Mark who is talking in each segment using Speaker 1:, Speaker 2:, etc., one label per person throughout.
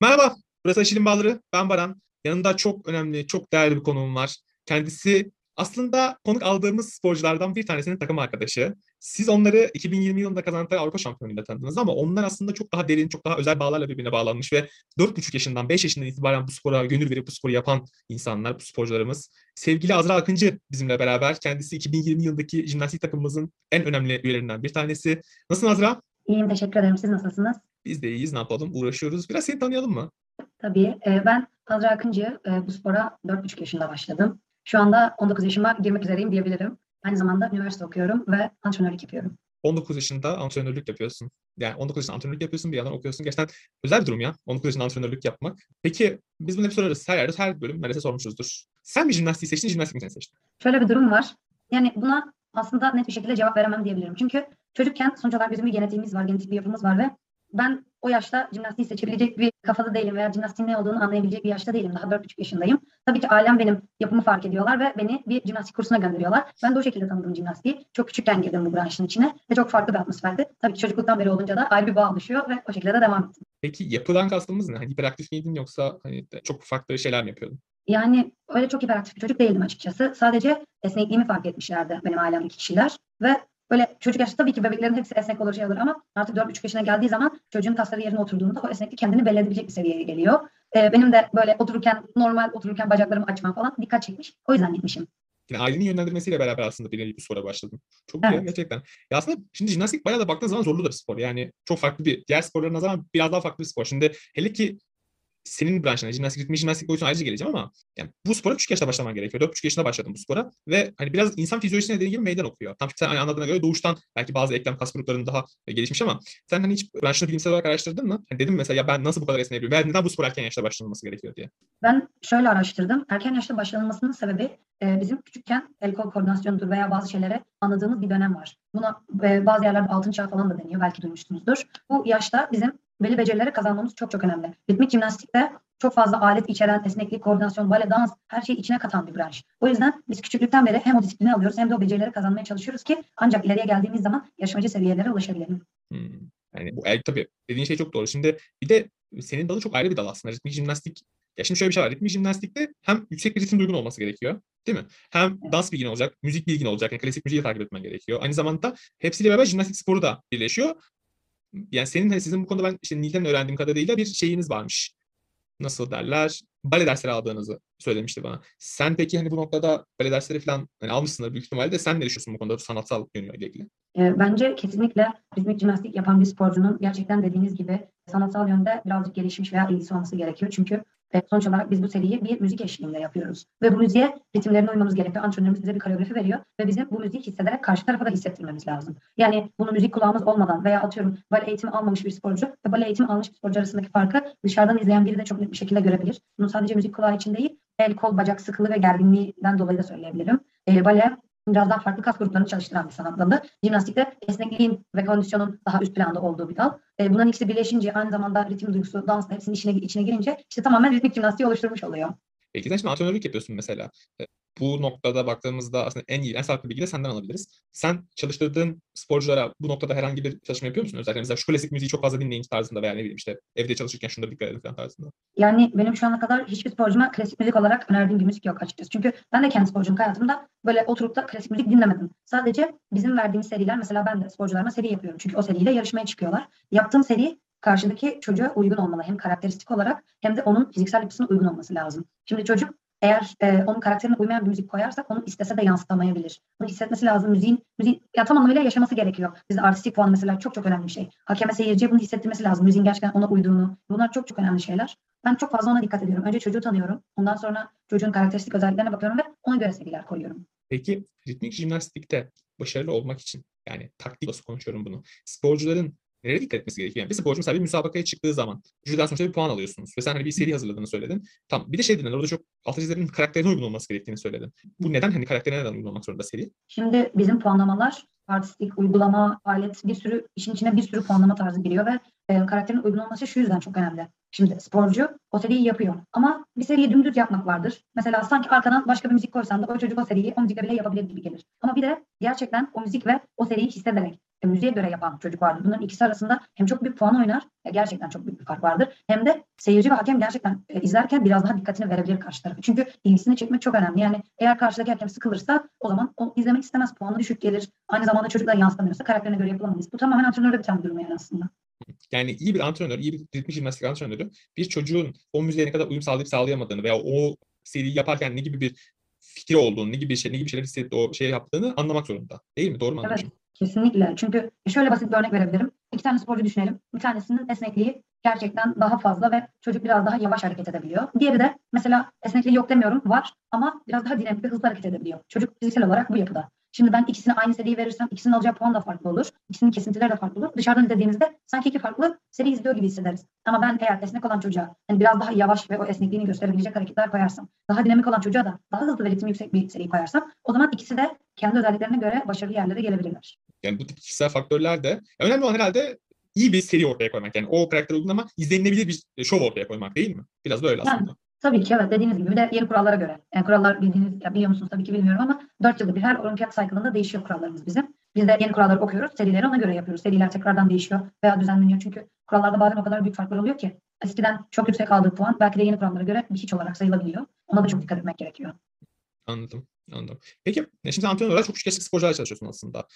Speaker 1: Merhaba, burası Aşil'in Bağları. Ben Baran. Yanımda çok önemli, çok değerli bir konuğum var. Kendisi aslında konuk aldığımız sporculardan bir tanesinin takım arkadaşı. Siz onları 2020 yılında kazandıkları Avrupa Şampiyonluğu'nda tanıdınız ama onlar aslında çok daha derin, çok daha özel bağlarla birbirine bağlanmış ve 4,5 yaşından, 5 yaşından itibaren bu spora gönül verip bu sporu yapan insanlar, bu sporcularımız. Sevgili Azra Akıncı bizimle beraber. Kendisi 2020 yılındaki jimnastik takımımızın en önemli üyelerinden bir tanesi. Nasılsın Azra?
Speaker 2: İyiyim, teşekkür ederim. Siz nasılsınız?
Speaker 1: Biz de iyiyiz, ne yapalım? Uğraşıyoruz. Biraz seni tanıyalım mı?
Speaker 2: Tabii. E, ben Azra Akıncı. E, bu spora 4,5 yaşında başladım. Şu anda 19 yaşıma girmek üzereyim diyebilirim. Aynı zamanda üniversite okuyorum ve antrenörlük yapıyorum.
Speaker 1: 19 yaşında antrenörlük yapıyorsun. Yani 19 yaşında antrenörlük yapıyorsun bir yandan okuyorsun. Gerçekten özel bir durum ya. 19 yaşında antrenörlük yapmak. Peki biz bunu hep sorarız. Her yerde her bölüm neredeyse sormuşuzdur. Sen mi jimnastiği seçtin, jimnastik mi seni seçti?
Speaker 2: Şöyle bir durum var. Yani buna aslında net bir şekilde cevap veremem diyebilirim. Çünkü çocukken sonuç olarak bizim bir genetiğimiz var, genetik bir yapımız var ve ben o yaşta jimnastiği seçebilecek bir kafada değilim veya jimnastiğin ne olduğunu anlayabilecek bir yaşta değilim. Daha 4,5 yaşındayım. Tabii ki ailem benim yapımı fark ediyorlar ve beni bir jimnastik kursuna gönderiyorlar. Ben de o şekilde tanıdım jimnastiği. Çok küçükken girdim bu branşın içine ve çok farklı bir atmosferdi. Tabii ki çocukluktan beri olunca da ayrı bir bağ oluşuyor ve o şekilde de devam ettim.
Speaker 1: Peki yapılan kastımız ne? Hani hiperaktif miydin yoksa hani çok farklı şeyler mi yapıyordun?
Speaker 2: Yani öyle çok hiperaktif bir çocuk değildim açıkçası. Sadece esnekliğimi fark etmişlerdi benim ailemdeki kişiler ve Böyle çocuk yaşta tabii ki bebeklerin hepsi esnek olur şey olur ama artık 4,5 yaşına geldiği zaman çocuğun kasları yerine oturduğunda o esneklik kendini belli edebilecek bir seviyeye geliyor. Ee, benim de böyle otururken normal otururken bacaklarımı açmam falan dikkat çekmiş. O yüzden gitmişim.
Speaker 1: Yani ailenin yönlendirmesiyle beraber aslında bir bir spora başladım. Çok güzel
Speaker 2: Evet.
Speaker 1: gerçekten. Ya aslında şimdi jimnastik bayağı da baktığın zaman zorlu da bir spor. Yani çok farklı bir, diğer sporlara nazaran biraz daha farklı bir spor. Şimdi hele ki senin branşına, jimnastik, ritmi jimnastik boyutuna ayrıca geleceğim ama yani bu spora küçük yaşta başlaman gerekiyor. 4,5 yaşında başladım bu spora ve hani biraz insan fizyolojisine dediğin gibi meydan okuyor. Tam sen hani anladığına göre doğuştan belki bazı eklem kas grupların daha e, gelişmiş ama sen hani hiç branşını bilimsel olarak araştırdın mı? Hani dedim mesela ya ben nasıl bu kadar esneyebiliyorum veya neden bu spor erken yaşta başlanılması gerekiyor diye.
Speaker 2: Ben şöyle araştırdım. Erken yaşta başlanılmasının sebebi e, bizim küçükken el kol koordinasyonudur veya bazı şeylere anladığımız bir dönem var. Buna e, bazı yerlerde altın çağ falan da deniyor. Belki duymuşsunuzdur. Bu yaşta bizim belli becerileri kazanmamız çok çok önemli. Ritmik jimnastikte çok fazla alet içeren esneklik, koordinasyon, bale, dans her şeyi içine katan bir branş. O yüzden biz küçüklükten beri hem o disiplini alıyoruz hem de o becerileri kazanmaya çalışıyoruz ki ancak ileriye geldiğimiz zaman yarışmacı seviyelere ulaşabilelim.
Speaker 1: Hmm. Yani bu el tabii dediğin şey çok doğru. Şimdi bir de senin dalı çok ayrı bir dal aslında. Ritmik jimnastik. Ya şimdi şöyle bir şey var. Ritmik jimnastikte hem yüksek bir ritim duygun olması gerekiyor. Değil mi? Hem dans bilgin olacak, müzik bilgin olacak. Yani klasik müziği takip etmen gerekiyor. Aynı zamanda hepsiyle beraber jimnastik sporu da birleşiyor. Yani senin sizin bu konuda ben işte Nil'den öğrendiğim kadarıyla bir şeyiniz varmış. Nasıl derler? Bale dersleri aldığınızı söylemişti bana. Sen peki hani bu noktada bale dersleri falan hani almışsındır büyük ihtimalle. Sen ne düşünüyorsun bu konuda sanatsal yönüyle ilgili?
Speaker 2: E, bence kesinlikle ritmik jimnastik yapan bir sporcunun gerçekten dediğiniz gibi sanatsal yönde birazcık gelişmiş veya ilgisi olması gerekiyor. Çünkü e, sonuç olarak biz bu seriyi bir müzik eşliğinde yapıyoruz. Ve bu müziğe ritimlerine uymamız gerekiyor. Antrenörümüz bize bir koreografi veriyor ve bizim bu müziği hissederek karşı tarafa da hissettirmemiz lazım. Yani bunu müzik kulağımız olmadan veya atıyorum bale eğitimi almamış bir sporcu ve bale eğitimi almış bir sporcu arasındaki farkı dışarıdan izleyen biri de çok net bir şekilde görebilir. Bunu sadece müzik kulağı için değil, el, kol, bacak sıkılığı ve gerginliğinden dolayı da söyleyebilirim. E, bale biraz daha farklı kas gruplarını çalıştıran bir sanat dalı. Jimnastikte esnekliğin ve kondisyonun daha üst planda olduğu bir dal. E, bunların ikisi birleşince aynı zamanda ritim duygusu, dans da hepsinin içine, içine girince işte tamamen ritmik jimnastiği oluşturmuş oluyor.
Speaker 1: Peki sen şimdi antrenörlük yapıyorsun mesela. Bu noktada baktığımızda aslında en iyi, en sağlıklı bilgiyi de senden alabiliriz. Sen çalıştırdığın sporculara bu noktada herhangi bir çalışma yapıyor musun? Özellikle mesela şu klasik müziği çok fazla dinleyin tarzında veya ne bileyim işte evde çalışırken şunlara dikkat edin falan tarzında.
Speaker 2: Yani benim şu ana kadar hiçbir sporcuma klasik müzik olarak önerdiğim bir müzik yok açıkçası. Çünkü ben de kendi sporculuk hayatımda böyle oturup da klasik müzik dinlemedim. Sadece bizim verdiğimiz seriler mesela ben de sporcularıma seri yapıyorum. Çünkü o seriyle yarışmaya çıkıyorlar. Yaptığım seri karşıdaki çocuğa uygun olmalı. Hem karakteristik olarak hem de onun fiziksel yapısına uygun olması lazım. Şimdi çocuk eğer e, onun karakterine uymayan bir müzik koyarsak onu istese de yansıtamayabilir. Bunu hissetmesi lazım. Müziğin, müziğin ya tam anlamıyla yaşaması gerekiyor. Bizde artistik puan mesela çok çok önemli bir şey. Hakeme seyirciye bunu hissettirmesi lazım. Müziğin gerçekten ona uyduğunu. Bunlar çok çok önemli şeyler. Ben çok fazla ona dikkat ediyorum. Önce çocuğu tanıyorum. Ondan sonra çocuğun karakteristik özelliklerine bakıyorum ve ona göre seriler koyuyorum.
Speaker 1: Peki ritmik jimnastikte başarılı olmak için yani taktik nasıl konuşuyorum bunu. Sporcuların nereye dikkat etmesi gerekiyor? Yani bir sporcu mesela bir müsabakaya çıktığı zaman jüriden sonuçta bir puan alıyorsunuz ve sen hani bir seri hazırladığını söyledin. Tamam bir de şey dedin orada çok altı çizgilerin karakterine uygun olması gerektiğini söyledin. Bu neden hani karakterine neden uygun olmak zorunda seri?
Speaker 2: Şimdi bizim puanlamalar artistik, uygulama, alet bir sürü işin içine bir sürü puanlama tarzı giriyor ve e, karakterin uygun olması şu yüzden çok önemli. Şimdi sporcu o seriyi yapıyor ama bir seriyi dümdüz yapmak vardır. Mesela sanki arkadan başka bir müzik koysan da o çocuk o seriyi o müzikle bile yapabilir gibi gelir. Ama bir de gerçekten o müzik ve o seriyi hissederek müziğe göre yapan çocuk vardır. Bunların ikisi arasında hem çok büyük puan oynar, e, gerçekten çok büyük bir fark vardır. Hem de seyirci ve hakem gerçekten e, izlerken biraz daha dikkatini verebilir karşı tarafı. Çünkü ilgisini çekmek çok önemli. Yani eğer karşıdaki hakem sıkılırsa o zaman o izlemek istemez, puanı düşük gelir. Aynı zamanda çocuklar yansıtamıyorsa karakterine göre yapılamayız. Bu tamamen antrenörde biten bir durum yani aslında.
Speaker 1: Yani iyi bir antrenör, iyi bir ritmi jimnastik antrenörü bir çocuğun o müziğe ne kadar uyum sağlayıp sağlayamadığını veya o seriyi yaparken ne gibi bir fikri olduğunu, ne gibi bir şey, ne gibi şeyler hissetti o şey yaptığını anlamak zorunda. Değil mi? Doğru mu
Speaker 2: Evet.
Speaker 1: anlamışım?
Speaker 2: Kesinlikle. Çünkü şöyle basit bir örnek verebilirim. İki tane sporcu düşünelim. Bir tanesinin esnekliği gerçekten daha fazla ve çocuk biraz daha yavaş hareket edebiliyor. Diğeri de mesela esnekliği yok demiyorum var ama biraz daha dinamik ve hızlı hareket edebiliyor. Çocuk fiziksel olarak bu yapıda. Şimdi ben ikisine aynı seriyi verirsem ikisinin alacağı puan da farklı olur. İkisinin kesintileri de farklı olur. Dışarıdan izlediğimizde sanki iki farklı seri izliyor gibi hissederiz. Ama ben eğer esnek olan çocuğa yani biraz daha yavaş ve o esnekliğini gösterebilecek hareketler koyarsam, daha dinamik olan çocuğa da daha hızlı ve ritmi yüksek bir seri koyarsam o zaman ikisi de kendi özelliklerine göre başarılı yerlere gelebilirler.
Speaker 1: Yani bu tip kişisel faktörler de ya önemli olan herhalde iyi bir seri ortaya koymak. Yani o karakter uygun ama izlenilebilir bir şov ortaya koymak değil mi? Biraz da öyle
Speaker 2: Yani,
Speaker 1: aslında.
Speaker 2: Tabii ki evet dediğiniz gibi bir de yeni kurallara göre. Yani kurallar bildiğiniz ya biliyor musunuz tabii ki bilmiyorum ama 4 yılda bir her olimpiyat cycle'ında değişiyor kurallarımız bizim. Biz de yeni kuralları okuyoruz. Serileri ona göre yapıyoruz. Seriler tekrardan değişiyor veya düzenleniyor. Çünkü kurallarda bazen o kadar büyük farklar oluyor ki eskiden çok yüksek aldığı puan belki de yeni kurallara göre bir hiç olarak sayılabiliyor. Ona da çok dikkat etmek gerekiyor.
Speaker 1: Anladım. Anladım. Peki ya şimdi antrenör olarak çok küçük yaşlı sporcularla çalışıyorsun aslında.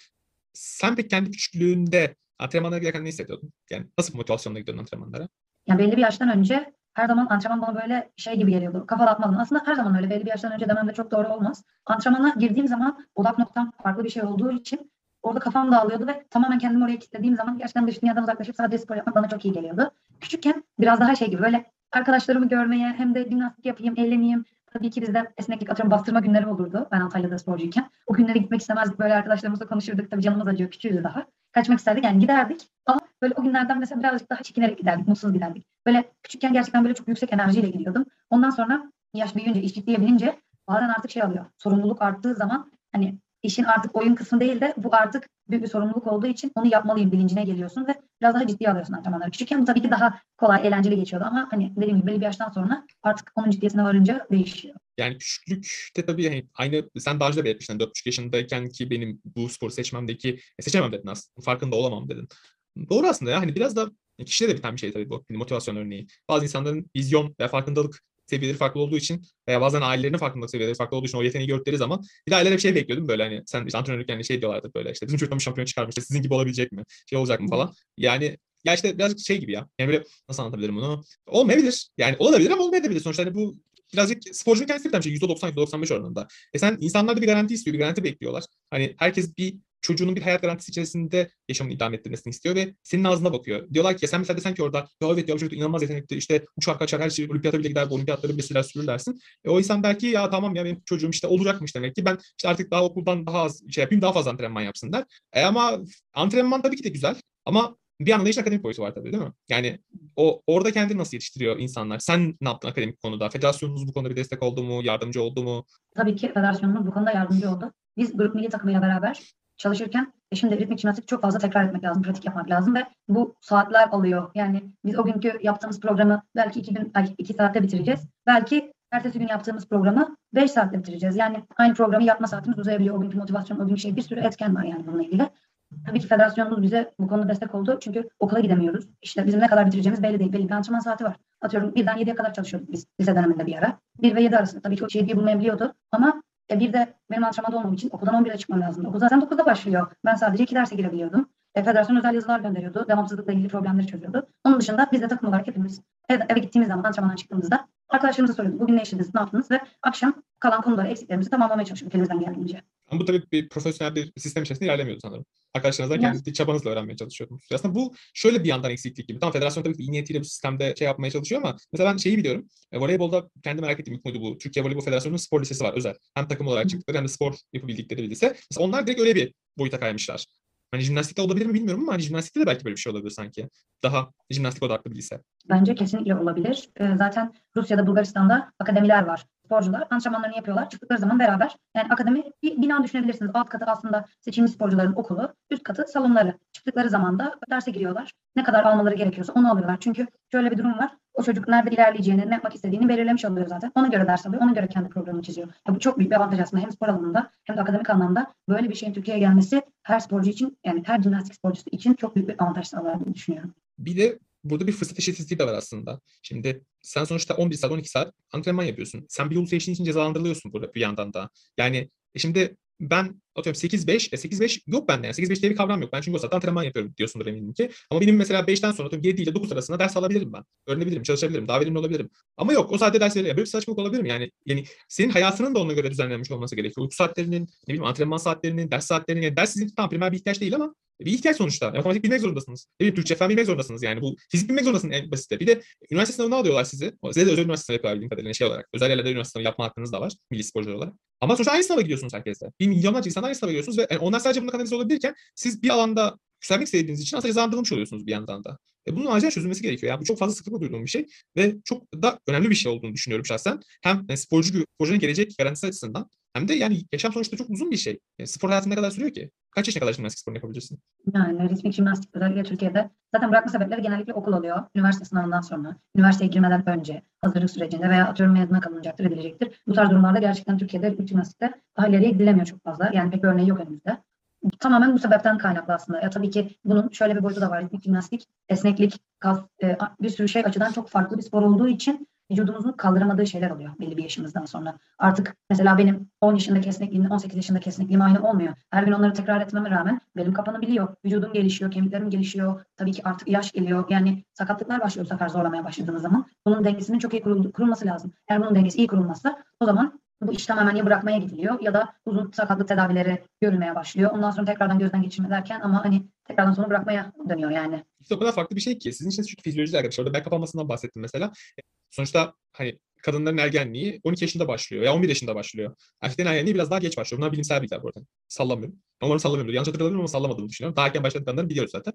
Speaker 1: Sen peki kendi küçüklüğünde antrenmanlara giderken ne hissediyordun? Yani nasıl motivasyonla gidiyordun antrenmanlara?
Speaker 2: Yani belli bir yaştan önce her zaman antrenman bana böyle şey gibi geliyordu. Kafa dağıtmadım. Aslında her zaman öyle. Belli bir yaştan önce demem de çok doğru olmaz. Antrenmana girdiğim zaman odak noktam farklı bir şey olduğu için orada kafam dağılıyordu ve tamamen kendimi oraya kilitlediğim zaman gerçekten dış dünyadan uzaklaşıp sadece spor yapmak bana çok iyi geliyordu. Küçükken biraz daha şey gibi böyle arkadaşlarımı görmeye hem de jimnastik yapayım, eğleneyim. Tabii ki bizde esneklik atıyorum bastırma günleri olurdu. Ben Antalya'da sporcuyken. O günlere gitmek istemezdik. Böyle arkadaşlarımızla konuşurduk. Tabii canımız acıyor. Küçüğüz daha. Kaçmak isterdik. Yani giderdik. Ama böyle o günlerden mesela birazcık daha çekinerek giderdik. Mutsuz giderdik. Böyle küçükken gerçekten böyle çok yüksek enerjiyle gidiyordum. Ondan sonra yaş büyüyünce, iş ciddiye bazen artık şey alıyor. Sorumluluk arttığı zaman hani işin artık oyun kısmı değil de bu artık büyük bir sorumluluk olduğu için onu yapmalıyım bilincine geliyorsun ve biraz daha ciddiye alıyorsun antrenmanları. Küçükken bu tabii ki daha kolay, eğlenceli geçiyordu ama hani dediğim gibi belli bir yaştan sonra artık onun ciddiyetine varınca değişiyor.
Speaker 1: Yani küçüklükte tabii hani aynı sen daha önce de belirtmiştin 4,5 yaşındayken ki benim bu sporu seçmemdeki e, seçemem dedin aslında. Farkında olamam dedin. Doğru aslında ya hani biraz da kişide de biten bir şey tabii bu. Hani motivasyon örneği. Bazı insanların vizyon ve farkındalık seviyeleri farklı olduğu için veya bazen ailelerinin farkındalık seviyeleri farklı olduğu için o yeteneği gördükleri zaman bir de aileler bir şey bekliyordum böyle hani sen işte antrenörlük yani şey diyorlardı böyle işte bizim çocuktan bir şampiyon çıkarmış işte sizin gibi olabilecek mi? Şey olacak mı falan. Yani ya işte birazcık şey gibi ya. Yani böyle nasıl anlatabilirim bunu? Olmayabilir. Yani olabilir ama olmayabilir. Sonuçta hani bu birazcık sporcunun kendisi bir şey. %90, %95 oranında. E sen insanlar da bir garanti istiyor, bir garanti bekliyorlar. Hani herkes bir çocuğunun bir hayat garantisi içerisinde yaşamını idame ettirmesini istiyor ve senin ağzına bakıyor. Diyorlar ki ya sen mesela desen ki orada ya evet ya çocuk inanılmaz yetenekli işte uçar kaçar her şey olimpiyata bile gider bu olimpiyatları bile siler sürür dersin. E, o insan belki ya tamam ya benim çocuğum işte olacakmış demek ki ben işte artık daha okuldan daha az şey yapayım daha fazla antrenman yapsın der. E, ama antrenman tabii ki de güzel ama bir yandan da işin akademik boyutu var tabii değil mi? Yani o orada kendini nasıl yetiştiriyor insanlar? Sen ne yaptın akademik konuda? Federasyonunuz bu konuda bir destek oldu mu? Yardımcı oldu mu?
Speaker 2: Tabii ki federasyonumuz bu konuda yardımcı oldu. Biz grup milli takımıyla beraber çalışırken e şimdi ritmik jimnastik çok fazla tekrar etmek lazım, pratik yapmak lazım ve bu saatler alıyor. Yani biz o günkü yaptığımız programı belki iki gün, ay, iki saatte bitireceğiz. Belki ertesi gün yaptığımız programı beş saatte bitireceğiz. Yani aynı programı yapma saatimiz uzayabiliyor. O günkü motivasyon, o günkü şey bir sürü etken var yani bununla ilgili. Tabii ki federasyonumuz bize bu konuda destek oldu. Çünkü okula gidemiyoruz. İşte bizim ne kadar bitireceğimiz belli değil. Belli bir antrenman saati var. Atıyorum birden yediye kadar çalışıyorduk biz lise döneminde bir ara. Bir ve yedi arasında tabii ki o yediyi bulmayabiliyordu. Ama e, bir de benim antrenmanda olmam için okuldan 11'e çıkmam lazımdı. Okul zaten 9'da başlıyor. Ben sadece iki derse girebiliyordum. E, federasyon özel yazılar gönderiyordu. Devamsızlıkla ilgili problemleri çözüyordu. Onun dışında biz de takım olarak hepimiz eve, eve gittiğimiz zaman antrenmandan çıktığımızda arkadaşlarımıza soruyorduk. Bugün ne işlediniz, ne yaptınız ve akşam kalan konuları, eksiklerimizi tamamlamaya çalışıyorduk elimizden geldiğince.
Speaker 1: Ama bu tabii bir profesyonel bir sistem içerisinde ilerlemiyordu sanırım. Arkadaşlarınızdan
Speaker 2: Biraz.
Speaker 1: kendi çabanızla öğrenmeye çalışıyordunuz. Aslında bu şöyle bir yandan eksiklik gibi. Tamam federasyon tabii ki iyi niyetiyle bu sistemde şey yapmaya çalışıyor ama mesela ben şeyi biliyorum. E, voleybolda kendi merak ettiğim ilk muydu bu? Türkiye Voleybol Federasyonu'nun spor lisesi var özel. Hem takım olarak çıktıkları hem de spor yapabildikleri bir lise. Mesela onlar direkt öyle bir boyuta kaymışlar. Hani jimnastikte olabilir mi bilmiyorum ama hani jimnastikte de belki böyle bir şey olabilir sanki. Daha jimnastik odaklı bir lise.
Speaker 2: Bence kesinlikle olabilir. Ee, zaten Rusya'da, Bulgaristan'da akademiler var. Sporcular antrenmanlarını yapıyorlar. Çıktıkları zaman beraber. Yani akademi bir bina düşünebilirsiniz. Alt katı aslında seçilmiş sporcuların okulu. Üst katı salonları. Çıktıkları zaman da derse giriyorlar. Ne kadar almaları gerekiyorsa onu alıyorlar. Çünkü şöyle bir durum var. o çocuk nerede ilerleyeceğini, ne yapmak istediğini belirlemiş oluyor zaten. Ona göre ders alıyor, ona göre kendi programını çiziyor. Ya bu çok büyük bir avantaj aslında hem spor alanında hem de akademik anlamda böyle bir şeyin Türkiye'ye gelmesi her sporcu için yani her jimnastik sporcusu için çok büyük bir avantaj sağlar diye düşünüyorum.
Speaker 1: Bir de burada bir fırsat eşitsizliği de var aslında. Şimdi sen sonuçta 11 saat 12 saat antrenman yapıyorsun. Sen bir yolu seçtiğin için cezalandırılıyorsun burada bir yandan da. Yani e şimdi ben atıyorum 8-5, e 8-5 yok bende yani 8-5 diye bir kavram yok. Ben çünkü o saatte antrenman yapıyorum diyorsundur eminim ki. Ama benim mesela 5'ten sonra atıyorum 7 ile 9 arasında ders alabilirim ben. Öğrenebilirim, çalışabilirim, daha verimli olabilirim. Ama yok o saatte ders veriyor. Böyle bir saçmalık olabilir mi? Yani, yani senin hayatının da ona göre düzenlenmiş olması gerekiyor. Uyku saatlerinin, ne bileyim antrenman saatlerinin, ders saatlerinin. Yani ders sizin tam primer bir ihtiyaç değil ama bir ihtiyaç sonuçta. Matematik bilmek zorundasınız. Ne bileyim Türkçe fen bilmek zorundasınız yani. Bu fizik bilmek zorundasınız en basiti. Bir de üniversite sınavına alıyorlar sizi. Size de özel üniversite sınavı yapıyorlar kadarıyla şey olarak. Özel yerlerde üniversite sınavı yapma hakkınız da var. Milli sporcular olarak. Ama sonuçta aynı sınava gidiyorsunuz herkesle. Bir milyonlarca insanlar aynı sınava giriyorsunuz ve yani onlar sadece bunu kanalize olabilirken siz bir alanda yükselmek istediğiniz için aslında cezalandırılmış oluyorsunuz bir yandan da. E bunun acilen çözülmesi gerekiyor. Yani bu çok fazla sıklıkla duyduğum bir şey ve çok da önemli bir şey olduğunu düşünüyorum şahsen. Hem yani sporcu, sporcunun gelecek garantisi açısından hem de yani yaşam sonuçta çok uzun bir şey. Yani spor hayatın ne kadar sürüyor ki? Kaç yaşına kadar jimnastik sporunu yapabilirsin?
Speaker 2: Yani ritmik jimnastik özellikle Türkiye'de zaten bırakma sebepleri genellikle okul oluyor. Üniversite sınavından sonra, üniversiteye girmeden önce, hazırlık sürecinde veya atıyorum mezuna kalınacaktır, edilecektir. Bu tarz durumlarda gerçekten Türkiye'de ritmik jimnastikte daha ileriye gidilemiyor çok fazla. Yani pek bir örneği yok önümüzde. Tamamen bu sebepten kaynaklı aslında. Ya tabii ki bunun şöyle bir boyutu da var. Jimnastik, esneklik, kas, e, bir sürü şey açıdan çok farklı bir spor olduğu için vücudumuzun kaldıramadığı şeyler oluyor belli bir yaşımızdan sonra. Artık mesela benim 10 yaşındaki esnekliğimle 18 yaşındaki esnekliğim aynı olmuyor. Her gün onları tekrar etmeme rağmen belim kapanabiliyor. Vücudum gelişiyor, kemiklerim gelişiyor. Tabii ki artık yaş geliyor. Yani sakatlıklar başlıyor bu sefer zorlamaya başladığınız zaman. Bunun dengesinin çok iyi kurul- kurulması lazım. Eğer bunun dengesi iyi kurulmazsa o zaman bu iş tamamen ya bırakmaya gidiliyor ya da uzun sakatlık tedavileri görülmeye başlıyor. Ondan sonra tekrardan gözden geçirme derken ama hani tekrardan sonra bırakmaya dönüyor yani.
Speaker 1: İşte o kadar farklı bir şey ki. Sizin için çünkü fizyoloji arkadaşlar. Orada bel kapanmasından bahsettim mesela. Sonuçta hani kadınların ergenliği 12 yaşında başlıyor ya 11 yaşında başlıyor. Erkeklerin ergenliği biraz daha geç başlıyor. Bunlar bilimsel bilgiler bu arada. Sallamıyorum. Umarım sallamıyorum. Yanlış hatırlamıyorum ama sallamadığımı düşünüyorum. Daha erken başladıklarını biliyoruz zaten.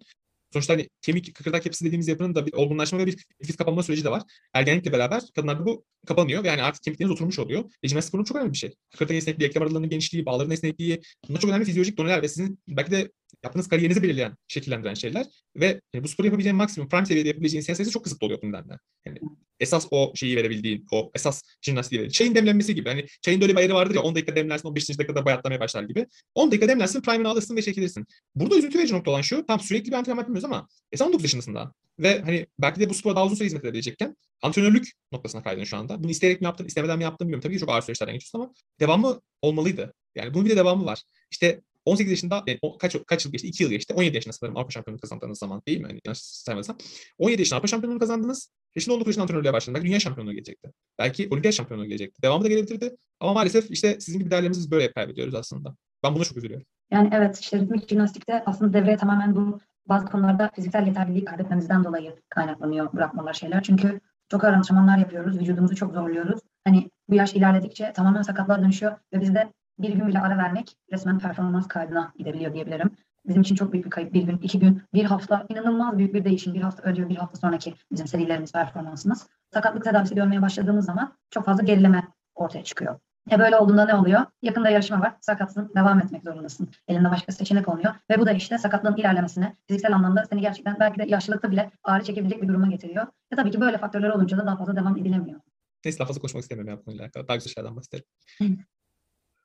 Speaker 1: Sonuçta hani kemik kıkırdak yapısı dediğimiz yapının da bir olgunlaşma ve bir nefis kapanma süreci de var. Ergenlikle beraber kadınlarda bu kapanıyor ve yani artık kemikleriniz oturmuş oluyor. Jimnastik sporun çok önemli bir şey. Kıkırdak esnekliği, eklem aralarının genişliği, bağların esnekliği bunlar çok önemli fizyolojik doneler ve sizin belki de yaptığınız kariyerinizi belirleyen, şekillendiren şeyler. Ve yani bu sporu yapabileceğin maksimum prime seviyede yapabileceğin insan sayısı çok kısıtlı oluyor bundan da. Yani esas o şeyi verebildiğin, o esas jimnastiği verebildiğin. Çayın demlenmesi gibi. Hani çayın böyle bir ayarı vardır ya 10 dakika demlersin, 15. dakikada bayatlamaya başlar gibi. 10 dakika demlersin, prime'ını alırsın ve çekilirsin. Burada üzüntü verici nokta olan şu, tam sürekli bir antrenman yapmıyoruz ama e sen 19 yaşındasın daha. Ve hani belki de bu spora daha uzun süre hizmet edebilecekken antrenörlük noktasına kaydın şu anda. Bunu isteyerek mi yaptın, istemeden mi yaptın bilmiyorum. Tabii ki çok ağır süreçlerden geçiyorsun ama devamı olmalıydı. Yani bunun bir de devamı var. İşte 18 yaşında yani o, kaç, kaç yıl geçti? 2 yıl geçti. 17 yaşında sanırım Avrupa şampiyonluğu kazandığınız zaman değil mi? Yani yanlış saymadıysam. 17 yaşında Avrupa şampiyonluğu kazandınız. Ve şimdi 19 yaşında antrenörlüğe başladınız. Belki dünya şampiyonluğu gelecekti. Belki olimpiyat şampiyonluğu gelecekti. Devamı da gelebilirdi. Ama maalesef işte sizin gibi değerlerimizi böyle kaybediyoruz aslında. Ben buna çok üzülüyorum.
Speaker 2: Yani evet işte ritmik jimnastikte aslında devreye tamamen bu bazı konularda fiziksel yeterliliği kaybetmemizden dolayı kaynaklanıyor bırakmalar şeyler. Çünkü çok ağır antrenmanlar yapıyoruz, vücudumuzu çok zorluyoruz. Hani bu yaş ilerledikçe tamamen sakatlığa dönüşüyor ve bizde bir gün bile ara vermek resmen performans kaybına gidebiliyor diyebilirim. Bizim için çok büyük bir kayıp. Bir gün, iki gün, bir hafta inanılmaz büyük bir değişim. Bir hafta önce, bir hafta sonraki bizim serilerimiz, performansımız. Sakatlık tedavisi görmeye başladığımız zaman çok fazla gerileme ortaya çıkıyor. E böyle olduğunda ne oluyor? Yakında yarışma var. Sakatsın. Devam etmek zorundasın. Elinde başka seçenek olmuyor. Ve bu da işte sakatlığın ilerlemesine, fiziksel anlamda seni gerçekten belki de yaşlılıkta bile ağrı çekebilecek bir duruma getiriyor. Ve tabii ki böyle faktörler olunca da daha fazla devam edilemiyor.
Speaker 1: Neyse daha fazla konuşmak istemiyorum ya bu konuyla alakalı. Daha güzel şeylerden bahsedelim.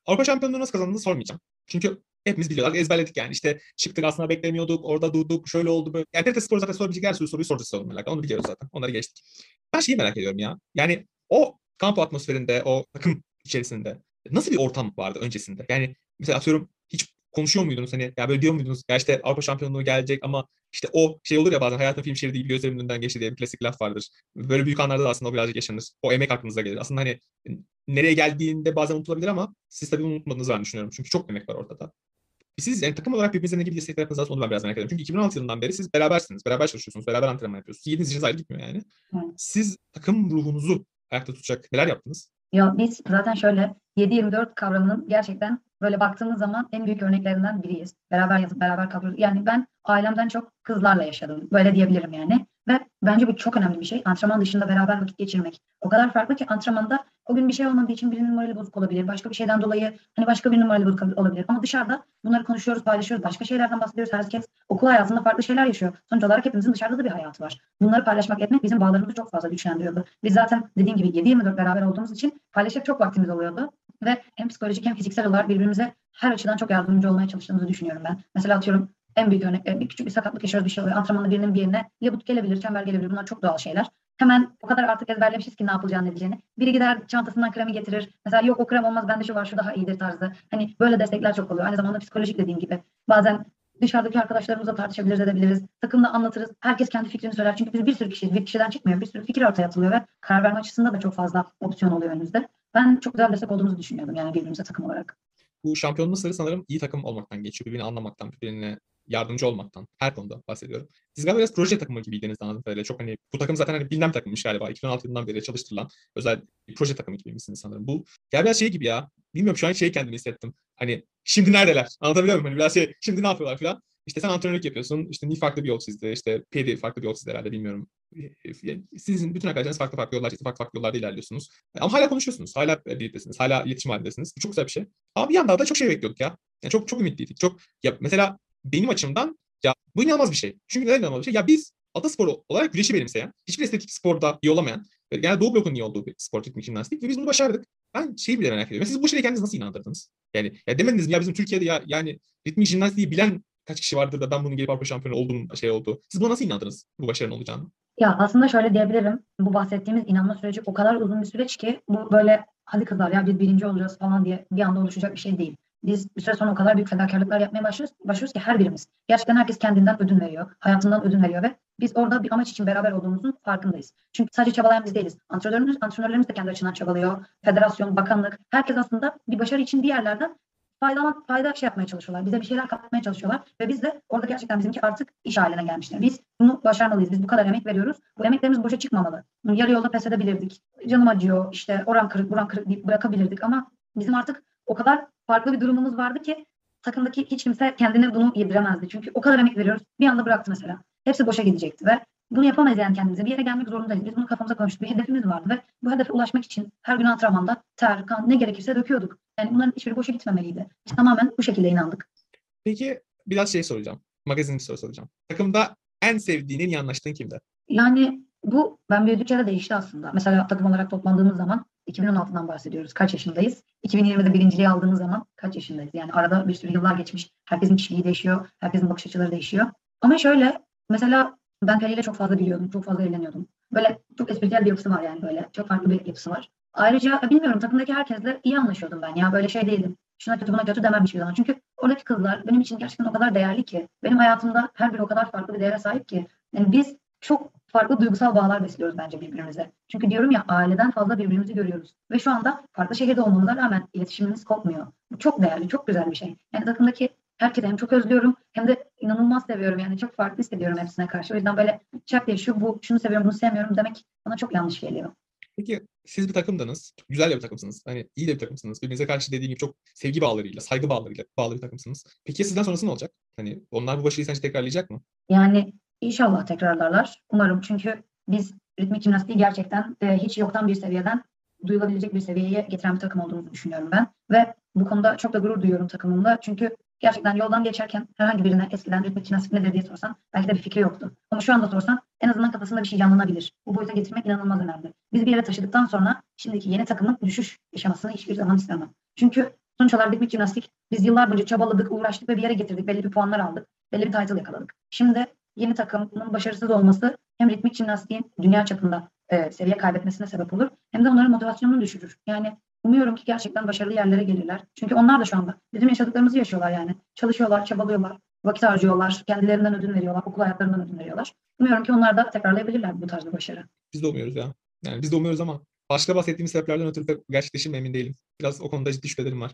Speaker 1: Avrupa şampiyonluğu nasıl kazandığını sormayacağım. Çünkü hepimiz biliyorlar. Ezberledik yani. İşte çıktık aslında beklemiyorduk. Orada durduk. Şöyle oldu böyle. Yani TRT Spor zaten sorabilecek her soruyu soracağız onunla alakalı. Onu biliyoruz zaten. Onları geçtik. Ben şeyi merak ediyorum ya. Yani o kampo atmosferinde, o takım içerisinde nasıl bir ortam vardı öncesinde? Yani mesela atıyorum konuşuyor muydunuz hani ya böyle diyor muydunuz ya işte Avrupa şampiyonluğu gelecek ama işte o şey olur ya bazen hayatın film şeridi gibi gözlerimin önünden geçti diye bir klasik laf vardır. Böyle büyük anlarda da aslında o birazcık yaşanır. O emek aklınıza gelir. Aslında hani nereye geldiğinde bazen unutulabilir ama siz tabii unutmadığınızı ben düşünüyorum. Çünkü çok emek var ortada. Siz yani takım olarak birbirinizle ne gibi destekler yaptınız aslında onu ben biraz merak ediyorum. Çünkü 2016 yılından beri siz berabersiniz. Beraber çalışıyorsunuz. Beraber antrenman yapıyorsunuz. Yediğiniz işiniz ayrı gitmiyor yani. Siz takım ruhunuzu ayakta tutacak neler yaptınız?
Speaker 2: Ya biz zaten şöyle 7-24 kavramının gerçekten böyle baktığımız zaman en büyük örneklerinden biriyiz. Beraber yatıp beraber kalkıyoruz. Yani ben ailemden çok kızlarla yaşadım. Böyle diyebilirim yani. Ve bence bu çok önemli bir şey. Antrenman dışında beraber vakit geçirmek. O kadar farklı ki antrenmanda O gün bir şey olmadığı için birinin morali bozuk olabilir. Başka bir şeyden dolayı hani başka birinin morali bozuk olabilir. Ama dışarıda bunları konuşuyoruz, paylaşıyoruz. Başka şeylerden bahsediyoruz. Herkes okul hayatında farklı şeyler yaşıyor. Sonuç olarak hepimizin dışarıda da bir hayatı var. Bunları paylaşmak etmek bizim bağlarımızı çok fazla güçlendiriyordu. Biz zaten dediğim gibi 7-24 beraber olduğumuz için paylaşacak çok vaktimiz oluyordu. Ve hem psikolojik hem fiziksel olarak birbirimize her açıdan çok yardımcı olmaya çalıştığımızı düşünüyorum ben. Mesela atıyorum en büyük örnek bir küçük bir sakatlık yaşıyoruz bir şey oluyor. Antrenmanda birinin bir yerine labut gelebilir, çember gelebilir. Bunlar çok doğal şeyler. Hemen o kadar artık ezberlemişiz ki ne yapılacağını ne diyeceğini. Biri gider çantasından kremi getirir. Mesela yok o krem olmaz bende şu var şu daha iyidir tarzı. Hani böyle destekler çok oluyor. Aynı zamanda psikolojik dediğim gibi. Bazen dışarıdaki arkadaşlarımızla tartışabiliriz edebiliriz. Takımda anlatırız. Herkes kendi fikrini söyler. Çünkü biz bir sürü kişiyiz. Bir kişiden çıkmıyor. Bir sürü fikir ortaya atılıyor ve karar verme açısında da çok fazla opsiyon oluyor önümüzde. Ben çok güzel destek olduğumuzu düşünüyordum yani birbirimize takım olarak.
Speaker 1: Bu şampiyonluğun sırrı sanırım iyi takım olmaktan geçiyor. Birbirini anlamaktan, birbirine yardımcı olmaktan. Her konuda bahsediyorum. Siz galiba biraz proje takımı gibiydiniz anladığım kadarıyla. Çok hani bu takım zaten hani bilinen takımmış galiba. 2016 yılından beri çalıştırılan özel bir proje takımı gibiymişsiniz sanırım. Bu galiba biraz şey gibi ya. Bilmiyorum şu an şey kendimi hissettim. Hani şimdi neredeler? Anlatabiliyor muyum? Hani biraz şey şimdi ne yapıyorlar falan. İşte sen antrenörlük yapıyorsun. İşte Nil farklı bir yol çizdi. İşte Pedi farklı bir yol çizdi herhalde bilmiyorum. Sizin bütün arkadaşlarınız farklı farklı yollar çizdi. Farklı farklı yollarda ilerliyorsunuz. Ama hala konuşuyorsunuz. Hala birliktesiniz. Hala iletişim halindesiniz. Bu çok güzel bir şey. Ama bir yandan da çok şey bekliyorduk ya. Yani çok çok ümitliydik. Çok ya mesela benim açımdan ya bu inanılmaz bir şey. Çünkü neden inanılmaz bir şey? Ya biz atasporu olarak güreşi benimseyen, hiçbir estetik sporda iyi olamayan, yani Doğu Blok'un iyi olduğu bir spor ritmik jimnastik ve biz bunu başardık. Ben şeyi bile merak ediyorum. Siz bu şeyi kendiniz nasıl inandırdınız? Yani ya demediniz mi ya bizim Türkiye'de ya yani ritmik jimnastiği bilen kaç kişi vardır da ben bunun gelip Avrupa şampiyonu olduğum şey oldu. Siz buna nasıl inandınız bu başarının olacağını?
Speaker 2: Ya aslında şöyle diyebilirim. Bu bahsettiğimiz inanma süreci o kadar uzun bir süreç ki bu böyle hadi kızlar ya biz birinci olacağız falan diye bir anda oluşacak bir şey değil. Biz bir süre sonra o kadar büyük fedakarlıklar yapmaya başlıyoruz, başlıyoruz ki her birimiz. Gerçekten herkes kendinden ödün veriyor, hayatından ödün veriyor ve biz orada bir amaç için beraber olduğumuzun farkındayız. Çünkü sadece çabalayan biz değiliz. Antrenörlerimiz, antrenörlerimiz de kendi açısından çabalıyor. Federasyon, bakanlık, herkes aslında bir başarı için bir yerlerden faydalan, fayda şey yapmaya çalışıyorlar. Bize bir şeyler katmaya çalışıyorlar ve biz de orada gerçekten bizimki artık iş haline gelmişler. Biz bunu başarmalıyız. Biz bu kadar emek veriyoruz. Bu emeklerimiz boşa çıkmamalı. Yarı yolda pes edebilirdik. Canım acıyor, işte oran kırık, buran kırık deyip bırakabilirdik ama bizim artık o kadar farklı bir durumumuz vardı ki takımdaki hiç kimse kendine bunu yediremezdi. Çünkü o kadar emek veriyoruz. Bir anda bıraktı mesela. Hepsi boşa gidecekti ve bunu yapamayız yani kendimize. Bir yere gelmek zorundayız. Biz bunu kafamıza koymuştuk. Bir hedefimiz vardı ve bu hedefe ulaşmak için her gün antrenmanda ter, kan ne gerekirse döküyorduk. Yani bunların hiçbiri boşa gitmemeliydi. Biz tamamen bu şekilde inandık.
Speaker 1: Peki biraz şey soracağım. Magazin bir soru soracağım. Takımda en sevdiğin, en iyi anlaştığın kimdi?
Speaker 2: Yani bu ben büyüdükçe de değişti aslında. Mesela takım olarak toplandığımız zaman 2016'dan bahsediyoruz. Kaç yaşındayız? 2020'de birinciliği aldığımız zaman kaç yaşındayız? Yani arada bir sürü yıllar geçmiş. Herkesin kişiliği değişiyor. Herkesin bakış açıları değişiyor. Ama şöyle mesela ben ile çok fazla biliyordum. Çok fazla eğleniyordum. Böyle çok espritüel bir yapısı var yani böyle. Çok farklı bir yapısı var. Ayrıca bilmiyorum takımdaki herkesle iyi anlaşıyordum ben ya. Böyle şey değildim. Şuna kötü buna kötü demem hiçbir zaman. Çünkü oradaki kızlar benim için gerçekten o kadar değerli ki. Benim hayatımda her biri o kadar farklı bir değere sahip ki. Yani biz çok farklı duygusal bağlar besliyoruz bence birbirimize. Çünkü diyorum ya aileden fazla birbirimizi görüyoruz. Ve şu anda farklı şehirde olmamıza rağmen iletişimimiz kopmuyor. Bu çok değerli, çok güzel bir şey. Yani takımdaki herkese hem çok özlüyorum hem de inanılmaz seviyorum. Yani çok farklı hissediyorum hepsine karşı. O yüzden böyle çak diye şu bu şunu seviyorum bunu sevmiyorum demek bana çok yanlış geliyor.
Speaker 1: Peki siz bir takımdınız. Çok güzel bir takımsınız. Hani iyi de bir takımsınız. Birbirinize karşı dediğim gibi çok sevgi bağlarıyla, saygı bağlarıyla bağlı bir takımsınız. Peki sizden sonrası ne olacak? Hani onlar bu başarıyı sence tekrarlayacak mı?
Speaker 2: Yani inşallah tekrarlarlar. Umarım çünkü biz ritmik jimnastiği gerçekten e, hiç yoktan bir seviyeden duyulabilecek bir seviyeye getiren bir takım olduğumuzu düşünüyorum ben. Ve bu konuda çok da gurur duyuyorum takımımla. Çünkü gerçekten yoldan geçerken herhangi birine eskiden ritmik jimnastik nedir diye sorsan belki de bir fikri yoktu. Ama şu anda sorsan en azından kafasında bir şey canlanabilir. Bu boyuta getirmek inanılmaz önemli. Biz bir yere taşıdıktan sonra şimdiki yeni takımın düşüş yaşamasını hiçbir zaman istemem. Çünkü sonuç olarak ritmik jimnastik biz yıllar boyunca çabaladık, uğraştık ve bir yere getirdik. Belli bir puanlar aldık. Belli bir title yakaladık. Şimdi yeni takımın başarısız olması hem ritmik jimnastiğin dünya çapında e, seviye kaybetmesine sebep olur hem de onların motivasyonunu düşürür. Yani umuyorum ki gerçekten başarılı yerlere gelirler. Çünkü onlar da şu anda bizim yaşadıklarımızı yaşıyorlar yani. Çalışıyorlar, çabalıyorlar, vakit harcıyorlar, kendilerinden ödün veriyorlar, okul hayatlarından ödün veriyorlar. Umuyorum ki onlar da tekrarlayabilirler bu tarz bir başarı.
Speaker 1: Biz de umuyoruz ya. Yani biz de umuyoruz ama başka bahsettiğimiz sebeplerden ötürü de gerçekleşir mi emin değilim. Biraz o konuda ciddi şüphelerim var.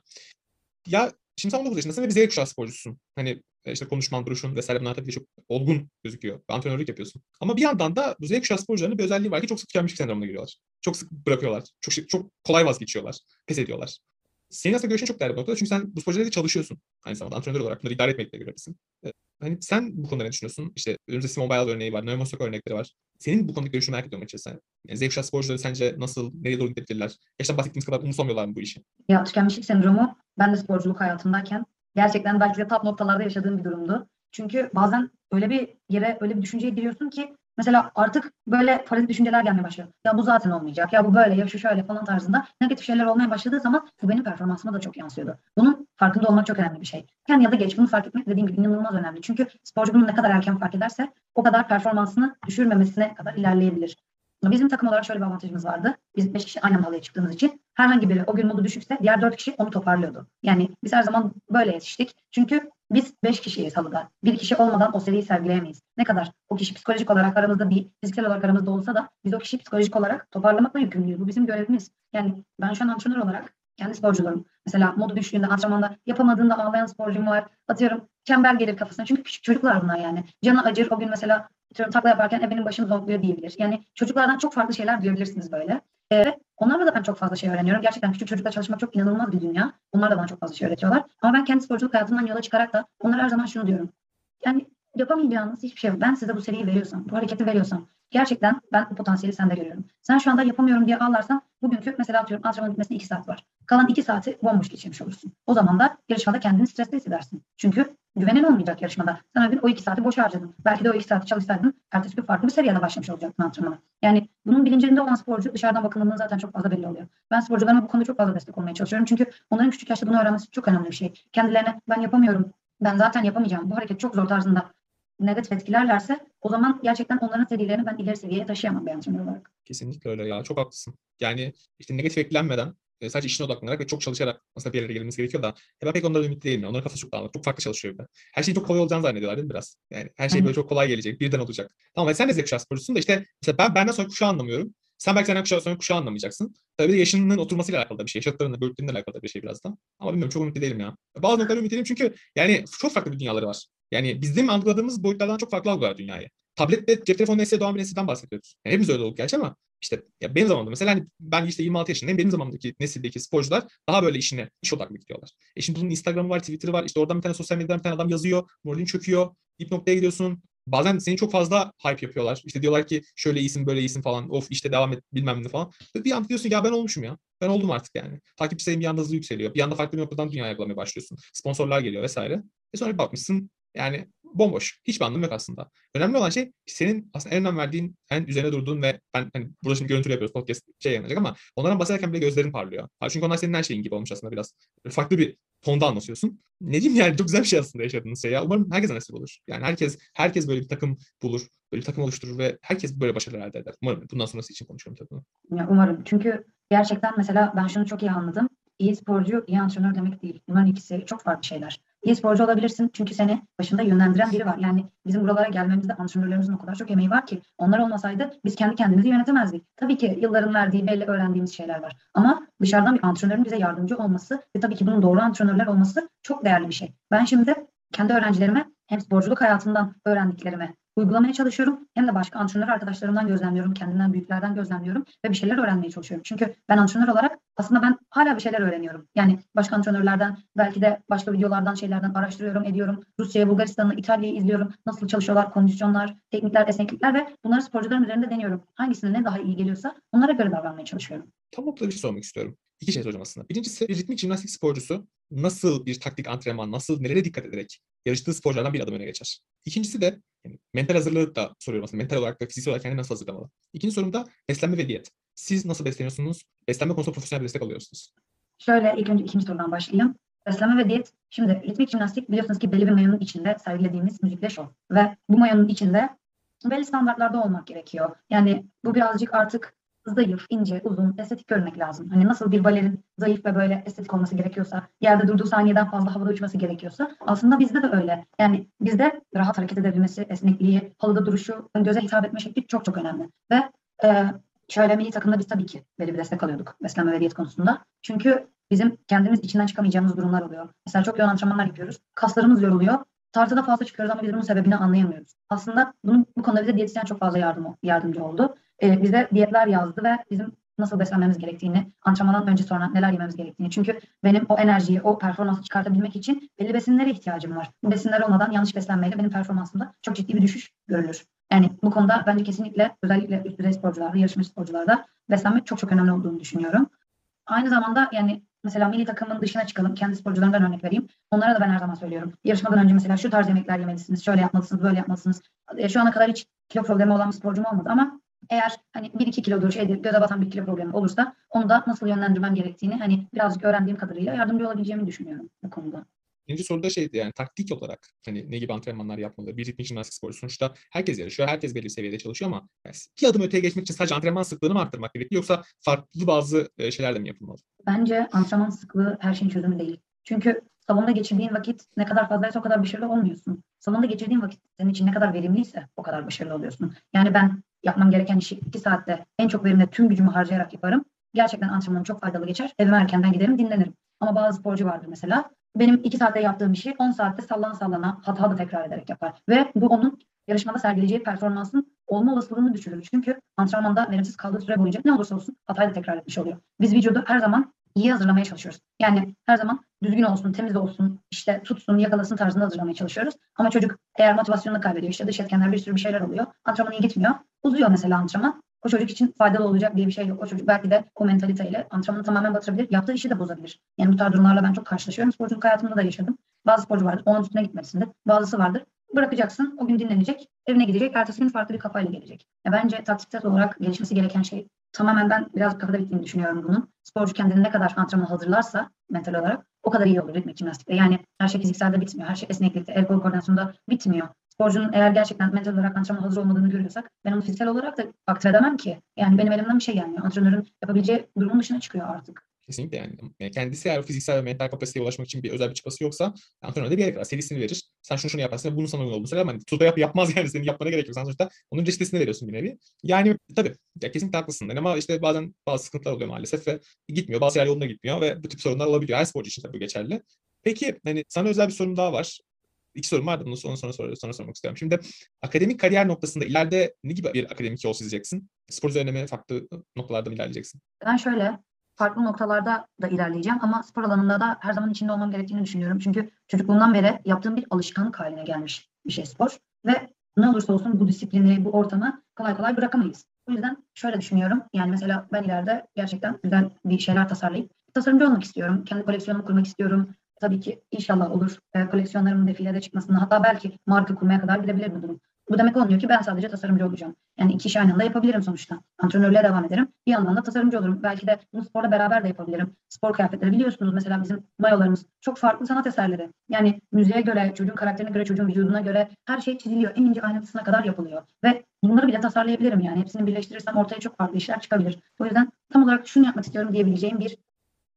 Speaker 1: Ya şimdi sen 19 yaşındasın ve bir Z kuşağı sporcusun. Hani işte konuşman, duruşun vesaire bunlar tabii çok olgun gözüküyor. Antrenörlük yapıyorsun. Ama bir yandan da bu Z kuşağı sporcularının bir özelliği var ki çok sık tükenmişlik sendromuna giriyorlar. Çok sık bırakıyorlar. Çok çok kolay vazgeçiyorlar. Pes ediyorlar. Senin aslında görüşün çok değerli bu noktada. Çünkü sen bu sporcularla çalışıyorsun. Aynı zamanda antrenör olarak bunları idare etmekle görevlisin. Hani sen bu konuda ne düşünüyorsun? İşte önümüzde Simon Biles örneği var, Naomi Osaka örnekleri var. Senin bu konudaki görüşünü merak ediyorum açıkçası. Yani Z sporcuları sence nasıl, nereye doğru gidebilirler? Gerçekten bahsettiğimiz kadar umursamıyorlar mı bu işi?
Speaker 2: Ya tükenmişlik sendromu ben de sporculuk hayatımdayken gerçekten belki de top noktalarda yaşadığım bir durumdu. Çünkü bazen öyle bir yere, öyle bir düşünceye giriyorsun ki mesela artık böyle parazit düşünceler gelmeye başlıyor. Ya bu zaten olmayacak, ya bu böyle, ya şu şöyle falan tarzında negatif şeyler olmaya başladığı zaman bu benim performansıma da çok yansıyordu. Bunun farkında olmak çok önemli bir şey. Erken ya da geç bunu fark etmek dediğim gibi inanılmaz önemli. Çünkü sporcu bunu ne kadar erken fark ederse o kadar performansını düşürmemesine kadar ilerleyebilir. Bizim takım olarak şöyle bir avantajımız vardı. Biz 5 kişi aynı halaya çıktığımız için herhangi biri o gün modu düşükse diğer 4 kişi onu toparlıyordu. Yani biz her zaman böyle yetiştik. Çünkü biz 5 kişiyiz halıda. Bir kişi olmadan o seriyi sergileyemeyiz. Ne kadar o kişi psikolojik olarak aramızda değil, fiziksel olarak aramızda olsa da biz o kişiyi psikolojik olarak toparlamakla yükümlüyüz. Bu bizim görevimiz. Yani ben şu an antrenör olarak kendi sporcularım. Mesela modu düştüğünde antrenmanda yapamadığında ağlayan sporcum var. Atıyorum çember gelir kafasına. Çünkü küçük çocuklar bunlar yani. Canı acır o gün mesela atıyorum takla yaparken e benim başım zonkluyor diyebilir. Yani çocuklardan çok farklı şeyler duyabilirsiniz böyle. Evet. Onlarla da ben çok fazla şey öğreniyorum. Gerçekten küçük çocukla çalışmak çok inanılmaz bir dünya. Onlar da bana çok fazla şey öğretiyorlar. Ama ben kendi sporculuk hayatımdan yola çıkarak da onlara her zaman şunu diyorum. Yani yapamayacağınız hiçbir şey yok. Ben size bu seriyi veriyorsam, bu hareketi veriyorsam gerçekten ben bu potansiyeli sende görüyorum. Sen şu anda yapamıyorum diye ağlarsan bugünkü mesela atıyorum antrenmanın bitmesine 2 saat var. Kalan 2 saati bomboş geçirmiş olursun. O zaman da yarışmada kendini stresli hissedersin. Çünkü güvenin olmayacak yarışmada. Sen o gün o 2 saati boş harcadın. Belki de o 2 saati çalışsaydın ertesi gün farklı bir seviyede başlamış olacaktın antrenmana. Yani bunun bilincinde olan sporcu dışarıdan bakıldığında zaten çok fazla belli oluyor. Ben sporcularıma bu konuda çok fazla destek olmaya çalışıyorum. Çünkü onların küçük yaşta bunu öğrenmesi çok önemli bir şey. Kendilerine ben yapamıyorum, ben zaten yapamayacağım, bu hareket çok zor tarzında negatif etkilerlerse o zaman gerçekten onların serilerini ben ileri seviyeye taşıyamam bir antrenör olarak.
Speaker 1: Kesinlikle öyle ya. Çok haklısın. Yani işte negatif etkilenmeden e, sadece işine odaklanarak ve çok çalışarak aslında bir yerlere gelmemiz gerekiyor da ya ben pek onlara ümit değilim. Onların kafası çok dağınık. Çok farklı çalışıyor bir de. Her şeyin çok kolay olacağını zannediyorlar değil mi biraz? Yani her şey böyle çok kolay gelecek. Birden olacak. Tamam sen de Z kuşağı sporcusun da işte mesela ben benden sonra kuşağı anlamıyorum. Sen belki senden kuşağı sonra kuşağı anlamayacaksın. Tabii de yaşının oturmasıyla alakalı da bir şey. Yaşadıklarınla, bölüklerinle alakalı da bir şey biraz da. Ama bilmiyorum çok ümitli değilim ya. Bazı noktalara ümitli çünkü yani çok farklı bir dünyaları var. Yani bizim algıladığımız boyutlardan çok farklı algılar dünyayı. Tablet ve cep telefonu nesli doğan bir nesilden bahsediyoruz. Yani hepimiz öyle olduk gerçi ama işte ya benim zamanımda mesela hani ben işte 26 yaşındayım. Benim zamanımdaki nesildeki sporcular daha böyle işine, iş odaklı gidiyorlar. E şimdi bunun Instagram'ı var, Twitter'ı var. İşte oradan bir tane sosyal medyadan bir tane adam yazıyor. Moralin çöküyor. Dip noktaya gidiyorsun. Bazen seni çok fazla hype yapıyorlar. İşte diyorlar ki şöyle iyisin böyle iyisin falan. Of işte devam et bilmem ne falan. Bir anda diyorsun ya ben olmuşum ya. Ben oldum artık yani. Takipçi sayın bir anda hızlı yükseliyor. Bir anda farklı bir noktadan dünya yakalamaya başlıyorsun. Sponsorlar geliyor vesaire. E sonra bir bakmışsın yani bomboş. Hiçbir anlamı yok aslında. Önemli olan şey senin aslında en önem verdiğin, en üzerine durduğun ve ben hani burada şimdi görüntülü yapıyoruz podcast şey yayınlanacak ama onlardan bahsederken bile gözlerin parlıyor. Çünkü onlar senin her şeyin gibi olmuş aslında biraz. Farklı bir tonda anlatıyorsun. Ne diyeyim yani çok güzel bir şey aslında yaşadığınız şey ya. Umarım herkese nasip olur. Yani herkes herkes böyle bir takım bulur. Böyle bir takım oluşturur ve herkes böyle başarılar elde eder. Umarım bundan sonrası için konuşuyorum tabii.
Speaker 2: Ya umarım. Çünkü gerçekten mesela ben şunu çok iyi anladım. İyi sporcu, iyi antrenör demek değil. Bunların ikisi çok farklı şeyler. İyi sporcu olabilirsin çünkü seni başında yönlendiren biri var. Yani bizim buralara gelmemizde antrenörlerimizin o kadar çok emeği var ki onlar olmasaydı biz kendi kendimizi yönetemezdik. Tabii ki yılların verdiği belli öğrendiğimiz şeyler var. Ama dışarıdan bir antrenörün bize yardımcı olması ve tabii ki bunun doğru antrenörler olması çok değerli bir şey. Ben şimdi kendi öğrencilerime hem sporculuk hayatından öğrendiklerimi uygulamaya çalışıyorum. Hem de başka antrenör arkadaşlarımdan gözlemliyorum, kendimden büyüklerden gözlemliyorum ve bir şeyler öğrenmeye çalışıyorum. Çünkü ben antrenör olarak aslında ben hala bir şeyler öğreniyorum. Yani başka antrenörlerden, belki de başka videolardan, şeylerden araştırıyorum, ediyorum. Rusya'yı, Bulgaristan'ı, İtalya'yı izliyorum. Nasıl çalışıyorlar, kondisyonlar, teknikler, esneklikler ve bunları sporcuların üzerinde deniyorum. Hangisine ne daha iyi geliyorsa onlara göre davranmaya çalışıyorum.
Speaker 1: Tam noktada bir şey sormak istiyorum. İki şey soracağım aslında. Birincisi bir ritmik jimnastik sporcusu nasıl bir taktik antrenman, nasıl nelere dikkat ederek yarıştığı sporculardan bir adım öne geçer. İkincisi de yani mental hazırlığı da soruyorum aslında. Mental olarak da fiziksel olarak kendini nasıl hazırlamalı? İkinci sorum da beslenme ve diyet. Siz nasıl besleniyorsunuz? Beslenme konusunda profesyonel bir destek alıyorsunuz.
Speaker 2: Şöyle ilk önce ikinci sorudan başlayayım. Beslenme ve diyet. Şimdi ritmik jimnastik biliyorsunuz ki belli bir mayonun içinde sergilediğimiz müzikle şov. Ve bu mayonun içinde belli standartlarda olmak gerekiyor. Yani bu birazcık artık zayıf, ince, uzun, estetik görmek lazım. Hani nasıl bir balerin zayıf ve böyle estetik olması gerekiyorsa, yerde durduğu saniyeden fazla havada uçması gerekiyorsa aslında bizde de öyle. Yani bizde rahat hareket edebilmesi, esnekliği, halıda duruşu, göze hitap etme şekli çok çok önemli. Ve e, şöyle milli takımda biz tabii ki belli bir destek alıyorduk beslenme ve diyet konusunda. Çünkü bizim kendimiz içinden çıkamayacağımız durumlar oluyor. Mesela çok yoğun antrenmanlar yapıyoruz. Kaslarımız yoruluyor. Tartıda fazla çıkıyoruz ama biz bunun sebebini anlayamıyoruz. Aslında bunun, bu konuda bize diyetisyen çok fazla yardım, yardımcı oldu. Ee, bize diyetler yazdı ve bizim nasıl beslenmemiz gerektiğini, antrenmandan önce sonra neler yememiz gerektiğini. Çünkü benim o enerjiyi, o performansı çıkartabilmek için belli besinlere ihtiyacım var. Bu besinler olmadan yanlış beslenmeyle benim performansımda çok ciddi bir düşüş görülür. Yani bu konuda bence kesinlikle özellikle üst düzey sporcularda, yarışmacı sporcularda beslenmek çok çok önemli olduğunu düşünüyorum. Aynı zamanda yani mesela milli takımın dışına çıkalım. Kendi sporcularımdan örnek vereyim. Onlara da ben her zaman söylüyorum. Yarışmadan önce mesela şu tarz yemekler yemelisiniz, şöyle yapmalısınız, böyle yapmalısınız. E, Şu ana kadar hiç kilo problemi olan bir sporcum olmadı ama eğer hani 1-2 kilodur şeydir göze batan bir kilo problemi olursa onu da nasıl yönlendirmem gerektiğini hani birazcık öğrendiğim kadarıyla yardımcı olabileceğimi düşünüyorum bu konuda.
Speaker 1: Birinci soruda şeydi yani taktik olarak hani ne gibi antrenmanlar yapmalı? Bir ritmik jimnastik sporu sonuçta herkes yarışıyor, herkes belli bir seviyede çalışıyor ama yani bir adım öteye geçmek için sadece antrenman sıklığını mı arttırmak gerekiyor yoksa farklı bazı e, şeyler de mi yapılmalı?
Speaker 2: Bence antrenman sıklığı her şeyin çözümü değil. Çünkü salonda geçirdiğin vakit ne kadar fazlaysa o kadar başarılı olmuyorsun. Salonda geçirdiğin vakit senin için ne kadar verimliyse o kadar başarılı oluyorsun. Yani ben yapmam gereken işi iki saatte en çok verimle tüm gücümü harcayarak yaparım. Gerçekten antrenmanım çok faydalı geçer. Evime erkenden giderim dinlenirim. Ama bazı sporcu vardır mesela. Benim iki saatte yaptığım işi 10 saatte sallana sallana hata da tekrar ederek yapar. Ve bu onun yarışmada sergileyeceği performansın olma olasılığını düşürür. Çünkü antrenmanda verimsiz kaldığı süre boyunca ne olursa olsun hatayı da tekrar etmiş oluyor. Biz vücudu her zaman iyi hazırlamaya çalışıyoruz. Yani her zaman düzgün olsun, temiz olsun, işte tutsun, yakalasın tarzında hazırlamaya çalışıyoruz. Ama çocuk eğer motivasyonunu kaybediyor, işte dış etkenler bir sürü bir şeyler oluyor. Antrenman iyi gitmiyor. Uzuyor mesela antrenman. O çocuk için faydalı olacak diye bir şey yok. O çocuk belki de o mentaliteyle antrenmanı tamamen batırabilir. Yaptığı işi de bozabilir. Yani bu tarz durumlarla ben çok karşılaşıyorum. Sporculuk hayatımda da yaşadım. Bazı sporcu vardır. Onun üstüne gitmelisindir. Bazısı vardır. Bırakacaksın. O gün dinlenecek. Evine gidecek. Ertesi gün farklı bir kafayla gelecek. Ya bence taktiksel olarak gelişmesi gereken şey tamamen ben biraz kafada bittiğini düşünüyorum bunun. Sporcu kendini ne kadar antrenmana hazırlarsa mental olarak o kadar iyi olur ritmik jimnastikte. Yani her şey fizikselde bitmiyor. Her şey esneklikte, el kol koordinasyonunda bitmiyor. Sporcunun eğer gerçekten mental olarak antrenmana hazır olmadığını görüyorsak ben onu fiziksel olarak da aktif edemem ki. Yani benim elimden bir şey gelmiyor. Antrenörün yapabileceği durumun dışına çıkıyor artık.
Speaker 1: Kesinlikle yani. Yani kendisi eğer fiziksel ve mental kapasiteye ulaşmak için bir özel bir çabası yoksa antrenör de bir yere kadar serisini verir. Sen şunu şunu yaparsın bunu sana uygun olduğunu söyler ama da yap, yapmaz yani senin yapmana gerek yok. Sen sonuçta onun reçetesini veriyorsun bir nevi. Yani tabii ya kesinlikle haklısın. Yani ama işte bazen bazı sıkıntılar oluyor maalesef ve gitmiyor. Bazı yer yoluna gitmiyor ve bu tip sorunlar olabiliyor. Her sporcu için tabii bu geçerli. Peki hani sana özel bir sorum daha var. İki sorum vardı. Bunu sonra, sonra, sonra, sonra sormak istiyorum. Şimdi akademik kariyer noktasında ileride ne gibi bir akademik yol çizeceksin? Spor üzerine farklı noktalarda mı ilerleyeceksin?
Speaker 2: Ben şöyle farklı noktalarda da ilerleyeceğim ama spor alanında da her zaman içinde olmam gerektiğini düşünüyorum. Çünkü çocukluğumdan beri yaptığım bir alışkanlık haline gelmiş bir şey spor. Ve ne olursa olsun bu disiplini, bu ortamı kolay kolay bırakamayız. O yüzden şöyle düşünüyorum. Yani mesela ben ileride gerçekten güzel bir şeyler tasarlayıp tasarımcı olmak istiyorum. Kendi koleksiyonumu kurmak istiyorum. Tabii ki inşallah olur. E, koleksiyonlarımın defilede çıkmasını hatta belki marka kurmaya kadar gidebilir bu durum. Bu demek olmuyor ki ben sadece tasarımcı olacağım. Yani iki işi aynı anda yapabilirim sonuçta. Antrenörlüğe devam ederim. Bir yandan da tasarımcı olurum. Belki de bunu sporla beraber de yapabilirim. Spor kıyafetleri biliyorsunuz mesela bizim mayolarımız çok farklı sanat eserleri. Yani müziğe göre, çocuğun karakterine göre, çocuğun vücuduna göre her şey çiziliyor. En ince ayrıntısına kadar yapılıyor. Ve bunları bile tasarlayabilirim yani. Hepsini birleştirirsem ortaya çok farklı işler çıkabilir. O yüzden tam olarak şunu yapmak istiyorum diyebileceğim bir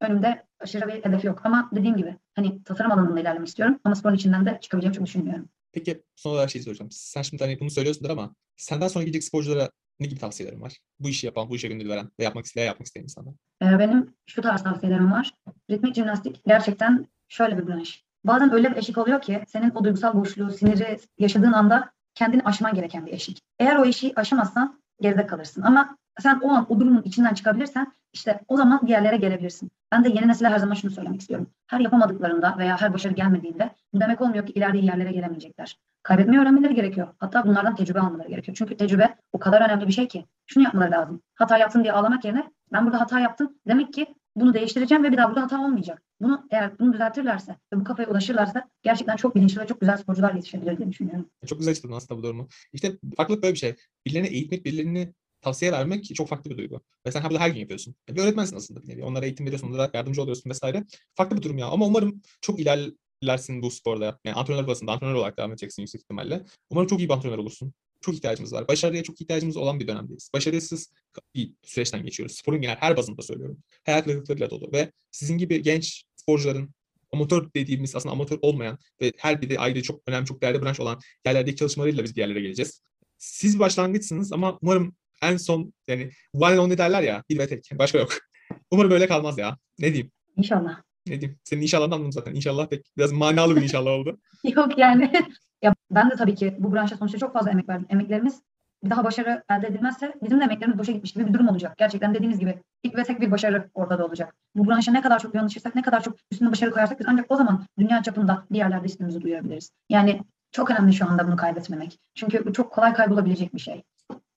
Speaker 2: önümde aşırı bir hedef yok. Ama dediğim gibi hani tasarım alanında ilerlemek istiyorum. Ama sporun içinden de çıkabileceğimi çok düşünmüyorum.
Speaker 1: Peki son olarak şey soracağım. Sen şimdi hani bunu söylüyorsundur ama senden sonra gidecek sporculara ne gibi tavsiyelerin var? Bu işi yapan, bu işe gönül veren ve yapmak isteyen, yapmak isteyen insanlar.
Speaker 2: Ee, benim şu tarz tavsiyelerim var. Ritmik jimnastik gerçekten şöyle bir branş. Bazen öyle bir eşik oluyor ki senin o duygusal boşluğu, siniri yaşadığın anda kendini aşman gereken bir eşik. Eğer o eşiği aşamazsan geride kalırsın. Ama sen o an o durumun içinden çıkabilirsen işte o zaman bir yerlere gelebilirsin. Ben de yeni nesile her zaman şunu söylemek istiyorum. Her yapamadıklarında veya her başarı gelmediğinde bu demek olmuyor ki ileride yerlere gelemeyecekler. Kaybetmeyi öğrenmeleri gerekiyor. Hatta bunlardan tecrübe almaları gerekiyor. Çünkü tecrübe o kadar önemli bir şey ki. Şunu yapmaları lazım. Hata yaptın diye ağlamak yerine ben burada hata yaptım. Demek ki bunu değiştireceğim ve bir daha burada hata olmayacak. Bunu eğer bunu düzeltirlerse ve bu kafaya ulaşırlarsa gerçekten çok bilinçli ve çok güzel sporcular yetişebilir diye düşünüyorum.
Speaker 1: Çok güzel açıkladın aslında bu durumu. İşte farklılık böyle bir şey. Birilerine eğitmek, birilerini tavsiye vermek çok farklı bir duygu. Ve sen bunu her gün yapıyorsun. Bir öğretmensin aslında bir nevi. Onlara eğitim veriyorsun, onlara yardımcı oluyorsun vesaire. Farklı bir durum ya. Ama umarım çok ilerlersin bu sporda. Yani antrenör basında antrenör olarak devam edeceksin yüksek ihtimalle. Umarım çok iyi bir antrenör olursun. Çok ihtiyacımız var. Başarıya çok ihtiyacımız olan bir dönemdeyiz. Başarısız bir süreçten geçiyoruz. Sporun genel her bazında söylüyorum. Hayal kırıklıklarıyla dolu. Ve sizin gibi genç sporcuların amatör dediğimiz aslında amatör olmayan ve her biri ayrı çok önemli, çok değerli branş olan yerlerdeki çalışmalarıyla biz bir yerlere geleceğiz. Siz bir başlangıçsınız ama umarım en son yani one and only derler ya bir ve tek. Başka yok. Umarım böyle kalmaz ya. Ne diyeyim?
Speaker 2: İnşallah.
Speaker 1: Ne diyeyim? Senin inşallahını anladım zaten. İnşallah pek biraz manalı bir inşallah oldu.
Speaker 2: Yok yani. ya ben de tabii ki bu branşa sonuçta çok fazla emek verdim. Emeklerimiz bir daha başarı elde edilmezse bizim de emeklerimiz boşa gitmiş gibi bir durum olacak. Gerçekten dediğiniz gibi ilk ve tek bir başarı ortada olacak. Bu branşa ne kadar çok yoğunlaşırsak, ne kadar çok üstüne başarı koyarsak biz ancak o zaman dünya çapında bir yerlerde ismimizi duyurabiliriz. Yani Çok önemli şu anda bunu kaybetmemek. Çünkü bu çok kolay kaybolabilecek bir şey.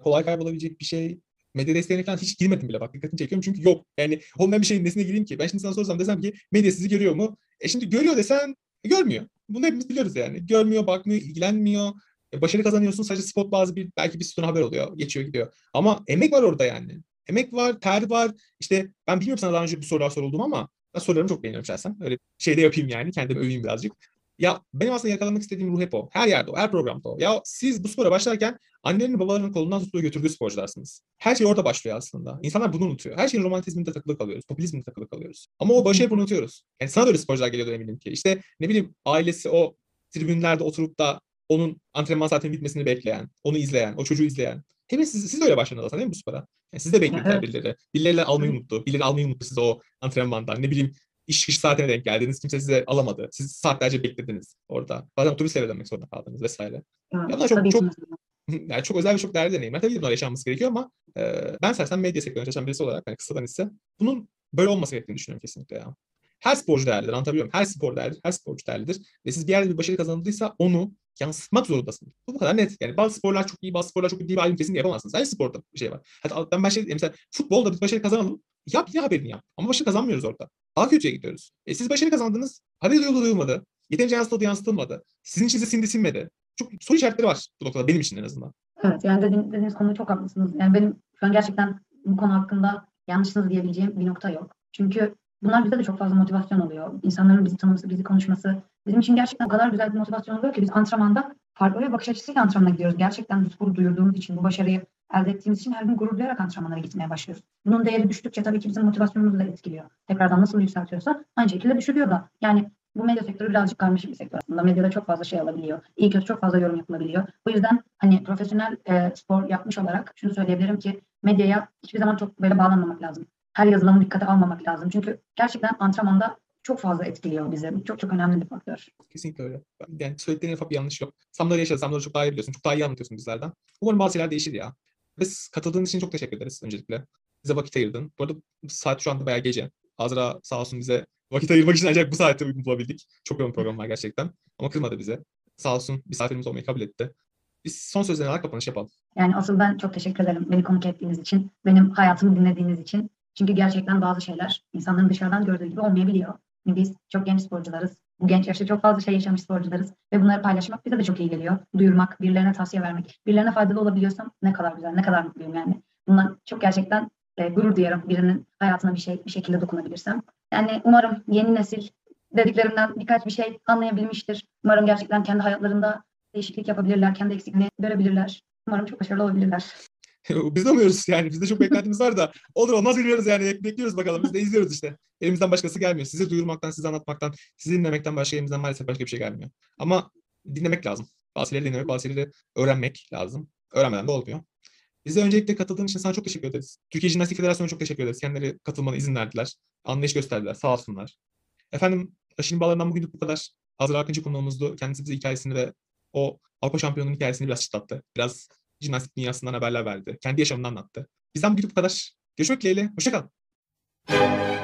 Speaker 1: Kolay kaybolabilecek bir şey. Medya desteğine falan hiç girmedim bile bak dikkatini çekiyorum çünkü yok. Yani olmayan bir şeyin nesine gireyim ki? Ben şimdi sana sorsam desem ki medya sizi görüyor mu? E şimdi görüyor desen görmüyor. Bunu hepimiz biliyoruz yani. Görmüyor, bakmıyor, ilgilenmiyor. E başarı kazanıyorsun sadece spot bazı bir belki bir sütun haber oluyor. Geçiyor gidiyor. Ama emek var orada yani. Emek var, ter var. İşte ben bilmiyorum sana daha önce bu sorular soruldu mu ama ben sorularımı çok beğeniyorum şahsen. Öyle şeyde yapayım yani. Kendimi öveyim birazcık. Ya benim aslında yakalamak istediğim ruh hep o. Her yerde o, her programda o. Ya siz bu spora başlarken annelerin babalarının kolundan tuttuğu götürdüğü sporcularsınız. Her şey orada başlıyor aslında. İnsanlar bunu unutuyor. Her şeyin romantizminde takılı kalıyoruz. Popülizminde takılı kalıyoruz. Ama o başı hep unutuyoruz. Yani sana da öyle sporcular geliyordur eminim ki. İşte ne bileyim ailesi o tribünlerde oturup da onun antrenman saatinin bitmesini bekleyen, onu izleyen, o çocuğu izleyen. Hepiniz siz, siz de öyle başladınız aslında değil mi bu spora? Yani siz de
Speaker 2: Evet.
Speaker 1: birileri. Birileriyle almayı unuttu. Birileri almayı unuttu size o antrenmandan. Ne bileyim iş çıkış saatine denk geldiniz. Kimse size alamadı. Siz saatlerce beklediniz orada. Bazen otobüsle dönmek zorunda kaldınız vesaire.
Speaker 2: Evet,
Speaker 1: Ya bunlar çok- çok- yani çok özel ve çok değerli deneyimler. Tabii bunlar yaşanması gerekiyor ama e, ben sersen medya sektöründe çalışan birisi olarak hani kısadan ise bunun böyle olması gerektiğini düşünüyorum kesinlikle ya. Her sporcu değerlidir anlatabiliyor muyum? Her spor değerlidir, her sporcu değerlidir. Ve siz bir yerde bir başarı kazandıysa onu yansıtmak zorundasınız. Bu bu kadar net. Yani bazı sporlar çok iyi, bazı sporlar çok iyi bir ayrım kesinlikle yapamazsınız. Her sporda bir şey var. Hatta ben başarı, mesela futbolda biz başarı kazanalım. Yap yine haberini yap. Ama başarı kazanmıyoruz orada. Daha kötüye gidiyoruz. E siz başarı kazandınız. Haber duyuldu duyulmadı. Yeterince yansıtıldı yansıtılmadı. Sizin için de sindi sinmedi. Çok soru işaretleri var bu noktada benim için en azından.
Speaker 2: Evet yani dediğiniz, dediğiniz konuda çok haklısınız. Yani benim şu an gerçekten bu konu hakkında yanlışsınız diyebileceğim bir nokta yok. Çünkü bunlar bize de çok fazla motivasyon oluyor. İnsanların bizi tanıması, bizi konuşması. Bizim için gerçekten o kadar güzel bir motivasyon oluyor ki biz antrenmanda farklı bir bakış açısıyla antrenmana gidiyoruz. Gerçekten bu sporu duyurduğumuz için, bu başarıyı elde ettiğimiz için her gün gurur duyarak antrenmanlara gitmeye başlıyoruz. Bunun değeri düştükçe tabii ki bizim motivasyonumuzu da etkiliyor. Tekrardan nasıl yükseltiyorsa aynı şekilde düşürüyor da. Yani bu medya sektörü birazcık karmaşık bir sektör aslında. Medyada çok fazla şey alabiliyor. İyi kötü çok fazla yorum yapılabiliyor. Bu yüzden hani profesyonel e, spor yapmış olarak şunu söyleyebilirim ki medyaya hiçbir zaman çok böyle bağlanmamak lazım. Her yazılanı dikkate almamak lazım. Çünkü gerçekten antrenmanda çok fazla etkiliyor bizi. Bu çok çok önemli bir faktör.
Speaker 1: Kesinlikle öyle. Yani söylediklerine ufak bir yanlış yok. Samları yaşadın, Samları çok daha iyi biliyorsun. Çok daha iyi anlatıyorsun bizlerden. Umarım bazı şeyler değişir ya. Biz katıldığın için çok teşekkür ederiz öncelikle. Bize vakit ayırdın. Bu arada saat şu anda bayağı gece. Azra sağ olsun bize vakit ayırmak için ancak bu saatte uygun bulabildik. Çok yoğun program var gerçekten. Ama kırmadı bize. Sağ olsun misafirimiz olmayı kabul etti. Biz son sözlerine kapanış yapalım.
Speaker 2: Yani asıl ben çok teşekkür ederim beni konuk ettiğiniz için, benim hayatımı dinlediğiniz için. Çünkü gerçekten bazı şeyler insanların dışarıdan gördüğü gibi olmayabiliyor. Biz çok genç sporcularız. Bu genç yaşta çok fazla şey yaşamış sporcularız. Ve bunları paylaşmak bize de çok iyi geliyor. Duyurmak, birilerine tavsiye vermek. Birilerine faydalı olabiliyorsam ne kadar güzel, ne kadar mutluyum yani. Bundan çok gerçekten e, gurur duyarım birinin hayatına bir şey bir şekilde dokunabilirsem. Yani umarım yeni nesil dediklerimden birkaç bir şey anlayabilmiştir. Umarım gerçekten kendi hayatlarında değişiklik yapabilirler, kendi eksikliğini görebilirler. Umarım çok başarılı olabilirler.
Speaker 1: Biz de umuyoruz yani. Bizde çok beklentimiz var da olur olmaz bilmiyoruz yani. Bekliyoruz bakalım. Biz de izliyoruz işte. Elimizden başkası gelmiyor. Size duyurmaktan, size anlatmaktan, sizi dinlemekten başka elimizden maalesef başka bir şey gelmiyor. Ama dinlemek lazım. Bazı şeyleri dinlemek, bazı şeyleri öğrenmek lazım. Öğrenmeden de olmuyor. Biz öncelikle katıldığın için sana çok teşekkür ederiz. Türkiye Jimnastik Federasyonu'na çok teşekkür ederiz. Kendileri katılmana izin verdiler. Anlayış gösterdiler. Sağ olsunlar. Efendim Aşil'in bağlarından bugünlük bu kadar. Azra Akıncı konuğumuzdu. Kendisi bize hikayesini ve o Avrupa şampiyonunun hikayesini biraz çıtlattı. Biraz jimnastik dünyasından haberler verdi. Kendi yaşamını anlattı. Bizden bugünlük bu kadar. Görüşmek dileğiyle. Hoşçakalın.